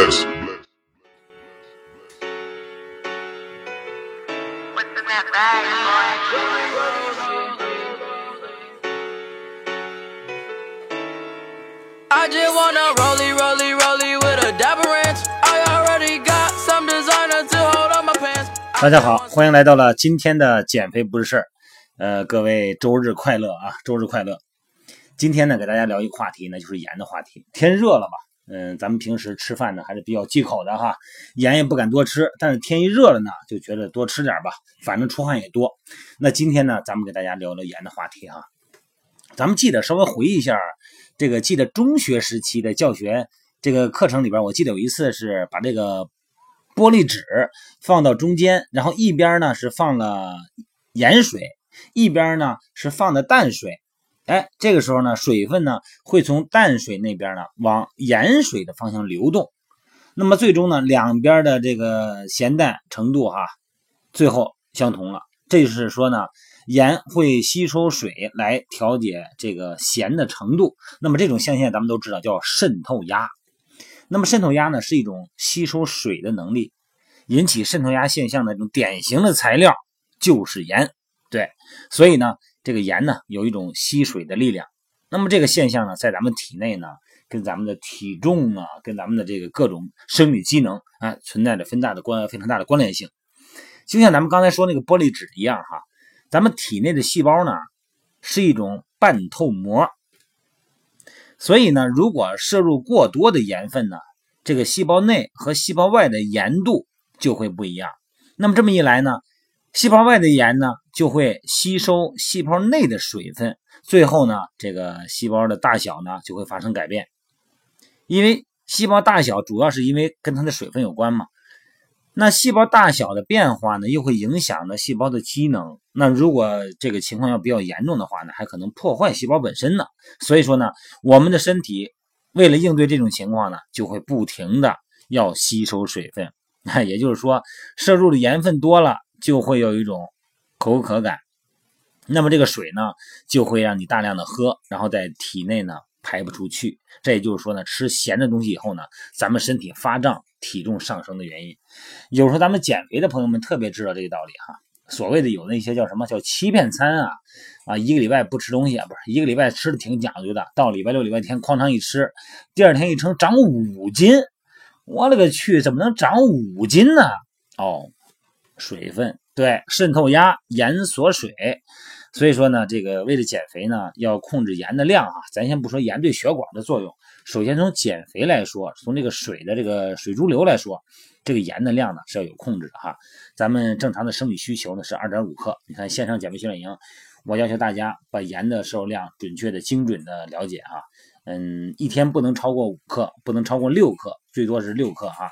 bless. What's in that bag, boy? I just wanna rollie, rollie, rollie with a dapper ranch. I already got some designer to hold on my pants. 大家好，欢迎来到了今天的减肥不是事儿。呃，各位周日快乐啊，周日快乐。今天呢，给大家聊一个话题呢，就是盐的话题。天热了嘛，嗯，咱们平时吃饭呢还是比较忌口的哈，盐也不敢多吃。但是天一热了呢，就觉得多吃点吧，反正出汗也多。那今天呢，咱们给大家聊聊盐的话题哈。咱们记得稍微回忆一下，这个记得中学时期的教学这个课程里边，我记得有一次是把这个玻璃纸放到中间，然后一边呢是放了盐水，一边呢是放的淡水。哎，这个时候呢，水分呢会从淡水那边呢往盐水的方向流动，那么最终呢，两边的这个咸淡程度哈，最后相同了。这就是说呢，盐会吸收水来调节这个咸的程度。那么这种现象咱们都知道叫渗透压。那么渗透压呢是一种吸收水的能力，引起渗透压现象的一种典型的材料就是盐。对，所以呢，这个盐呢有一种吸水的力量。那么这个现象呢，在咱们体内呢，跟咱们的体重啊，跟咱们的这个各种生理机能啊，存在着非常大的关非常大的关联性。就像咱们刚才说那个玻璃纸一样哈，咱们体内的细胞呢是一种半透膜，所以呢，如果摄入过多的盐分呢，这个细胞内和细胞外的盐度就会不一样。那么这么一来呢，细胞外的盐呢就会吸收细胞内的水分，最后呢，这个细胞的大小呢就会发生改变。因为细胞大小主要是因为跟它的水分有关嘛。那细胞大小的变化呢，又会影响了细胞的机能。那如果这个情况要比较严重的话呢，还可能破坏细胞本身呢。所以说呢，我们的身体为了应对这种情况呢，就会不停的要吸收水分。那 也就是说，摄入的盐分多了，就会有一种口渴感。那么这个水呢，就会让你大量的喝，然后在体内呢排不出去。这也就是说呢，吃咸的东西以后呢，咱们身体发胀、体重上升的原因。有时候咱们减肥的朋友们特别知道这个道理哈。所谓的有那些叫什么叫欺骗餐啊啊，一个礼拜不吃东西啊，不是一个礼拜吃的挺讲究的，到礼拜六、礼拜天哐当一吃，第二天一称长五斤。我勒个去，怎么能长五斤呢？哦，水分对渗透压，盐锁水。所以说呢，这个为了减肥呢，要控制盐的量啊。咱先不说盐对血管的作用，首先从减肥来说，从这个水的这个水潴留来说，这个盐的量呢是要有控制的哈。咱们正常的生理需求呢是二点五克。你看线上减肥训练营，我要求大家把盐的摄入量准确的、精准的了解啊。嗯，一天不能超过五克，不能超过六克，最多是六克哈。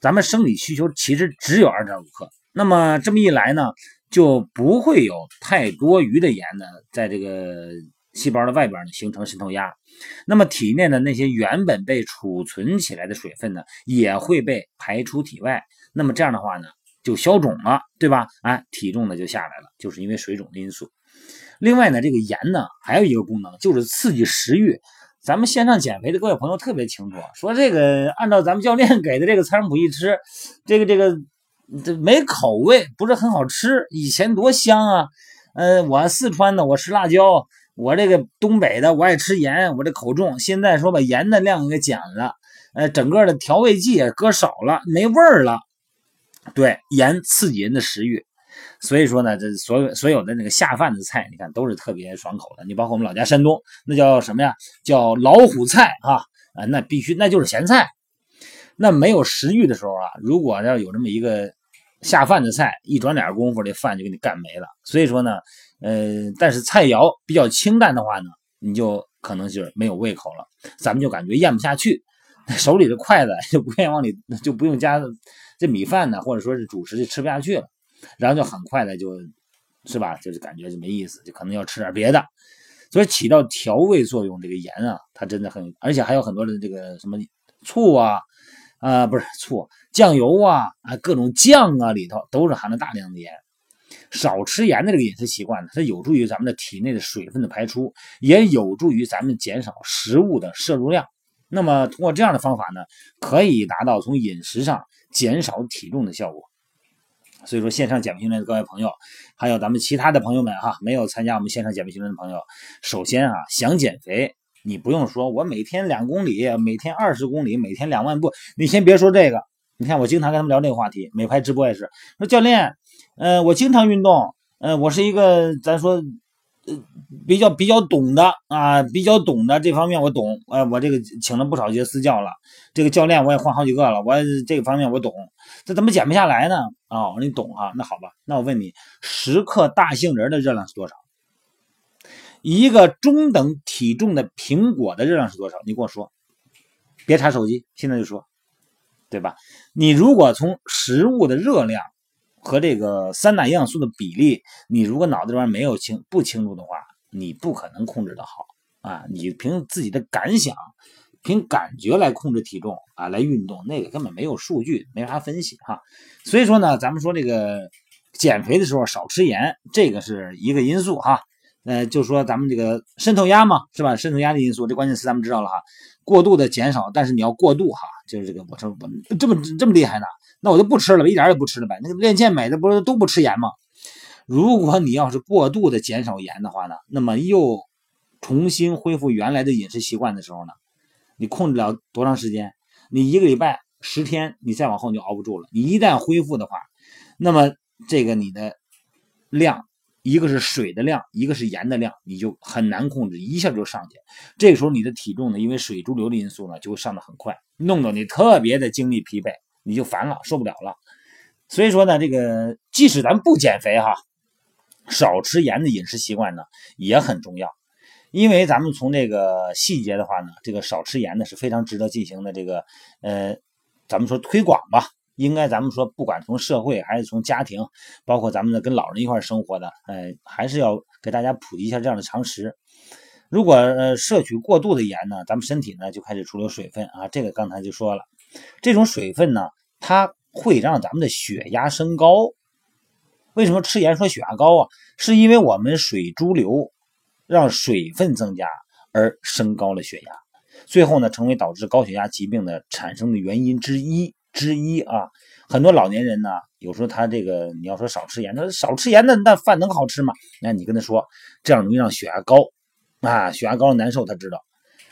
咱们生理需求其实只有二点五克，那么这么一来呢，就不会有太多余的盐呢，在这个细胞的外边呢形成渗透压，那么体内的那些原本被储存起来的水分呢，也会被排出体外，那么这样的话呢，就消肿了，对吧？哎，体重呢就下来了，就是因为水肿的因素。另外呢，这个盐呢还有一个功能，就是刺激食欲。咱们线上减肥的各位朋友特别清楚，说这个按照咱们教练给的这个餐谱一吃，这个这个这没口味，不是很好吃。以前多香啊！呃，我四川的，我吃辣椒；我这个东北的，我爱吃盐，我这口重。现在说把盐的量给减了，呃，整个的调味剂也搁少了，没味儿了。对，盐刺激人的食欲。所以说呢，这所有所有的那个下饭的菜，你看都是特别爽口的。你包括我们老家山东，那叫什么呀？叫老虎菜啊啊，那必须那就是咸菜。那没有食欲的时候啊，如果要有这么一个下饭的菜，一转脸功夫，这饭就给你干没了。所以说呢，呃，但是菜肴比较清淡的话呢，你就可能就是没有胃口了，咱们就感觉咽不下去，手里的筷子就不愿意往里，就不用夹这米饭呢，或者说是主食就吃不下去了。然后就很快的就，是吧？就是感觉就没意思，就可能要吃点别的，所以起到调味作用。这个盐啊，它真的很，而且还有很多的这个什么醋啊，啊不是醋，酱油啊，啊各种酱啊里头都是含了大量的盐。少吃盐的这个饮食习惯呢，它有助于咱们的体内的水分的排出，也有助于咱们减少食物的摄入量。那么通过这样的方法呢，可以达到从饮食上减少体重的效果。所以说，线上减肥训练的各位朋友，还有咱们其他的朋友们哈，没有参加我们线上减肥训练的朋友，首先啊，想减肥，你不用说我每天两公里，每天二十公里，每天两万步，你先别说这个。你看，我经常跟他们聊这个话题，美拍直播也是说，教练，呃，我经常运动，呃，我是一个咱说。比较比较懂的啊，比较懂的这方面我懂，呃，我这个请了不少些私教了，这个教练我也换好几个了，我这个方面我懂，这怎么减不下来呢？哦，你懂啊？那好吧，那我问你，十克大杏仁的热量是多少？一个中等体重的苹果的热量是多少？你跟我说，别查手机，现在就说，对吧？你如果从食物的热量。和这个三大营养素的比例，你如果脑子里边没有清不清楚的话，你不可能控制的好啊！你凭自己的感想、凭感觉来控制体重啊，来运动，那个根本没有数据，没法分析哈。所以说呢，咱们说这个减肥的时候少吃盐，这个是一个因素哈。呃，就说咱们这个渗透压嘛，是吧？渗透压的因素，这关键词咱们知道了哈。过度的减少，但是你要过度哈，就是这个我说我这么这么厉害呢。那我就不吃了，一点也不吃了呗。那个练健美的不是都不吃盐吗？如果你要是过度的减少盐的话呢，那么又重新恢复原来的饮食习惯的时候呢，你控制了多长时间？你一个礼拜十天，你再往后你就熬不住了。你一旦恢复的话，那么这个你的量，一个是水的量，一个是盐的量，你就很难控制，一下就上去。这个时候你的体重呢，因为水潴留的因素呢，就会上的很快，弄得你特别的精力疲惫。你就烦了，受不了了。所以说呢，这个即使咱不减肥哈，少吃盐的饮食习惯呢也很重要。因为咱们从这个细节的话呢，这个少吃盐呢是非常值得进行的。这个呃，咱们说推广吧，应该咱们说不管从社会还是从家庭，包括咱们的跟老人一块生活的，呃，还是要给大家普及一下这样的常识。如果呃摄取过度的盐呢，咱们身体呢就开始出流水分啊，这个刚才就说了，这种水分呢。它会让咱们的血压升高。为什么吃盐说血压高啊？是因为我们水潴留让水分增加而升高了血压，最后呢成为导致高血压疾病的产生的原因之一之一啊。很多老年人呢，有时候他这个你要说少吃盐，他少吃盐那那饭能好吃吗？那你跟他说这样容易让血压高啊，血压高了难受，他知道。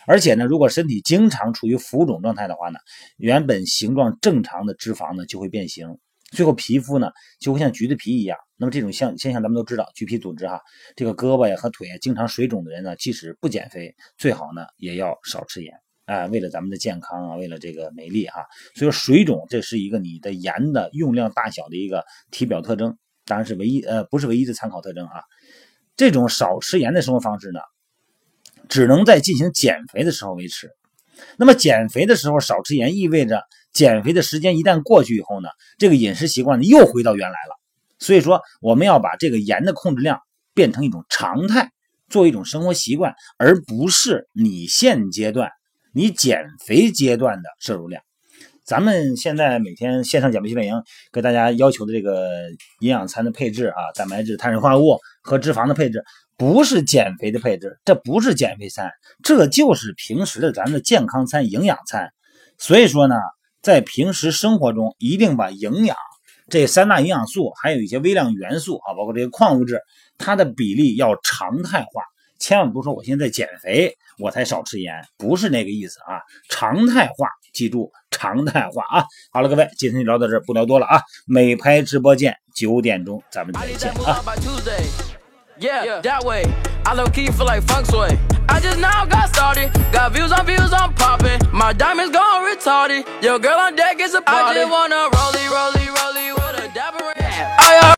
而且呢，如果身体经常处于浮肿状态的话呢，原本形状正常的脂肪呢就会变形，最后皮肤呢就会像橘子皮一样。那么这种像现象咱们都知道，橘皮组织哈，这个胳膊呀和腿啊经常水肿的人呢，即使不减肥，最好呢也要少吃盐啊，为了咱们的健康啊，为了这个美丽哈。所以说水肿这是一个你的盐的用量大小的一个体表特征，当然是唯一呃不是唯一的参考特征啊。这种少吃盐的生活方式呢。只能在进行减肥的时候维持。那么减肥的时候少吃盐，意味着减肥的时间一旦过去以后呢，这个饮食习惯呢又回到原来了。所以说，我们要把这个盐的控制量变成一种常态，做一种生活习惯，而不是你现阶段你减肥阶段的摄入量。咱们现在每天线上减肥训练营给大家要求的这个营养餐的配置啊，蛋白质、碳水化合物和脂肪的配置。不是减肥的配置，这不是减肥餐，这就是平时的咱们的健康餐、营养餐。所以说呢，在平时生活中，一定把营养这三大营养素，还有一些微量元素啊，包括这些矿物质，它的比例要常态化。千万不是说我现在减肥我才少吃盐，不是那个意思啊。常态化，记住常态化啊。好了，各位，今天就聊到这，不聊多了啊。美拍直播间九点钟，咱们再见啊。Yeah, yeah, that way. I low key feel like funk sway. I just now got started. Got views on views, I'm popping. My diamonds gone retarded. Your girl on deck is a party. I just wanna rollie, rollie, rollie.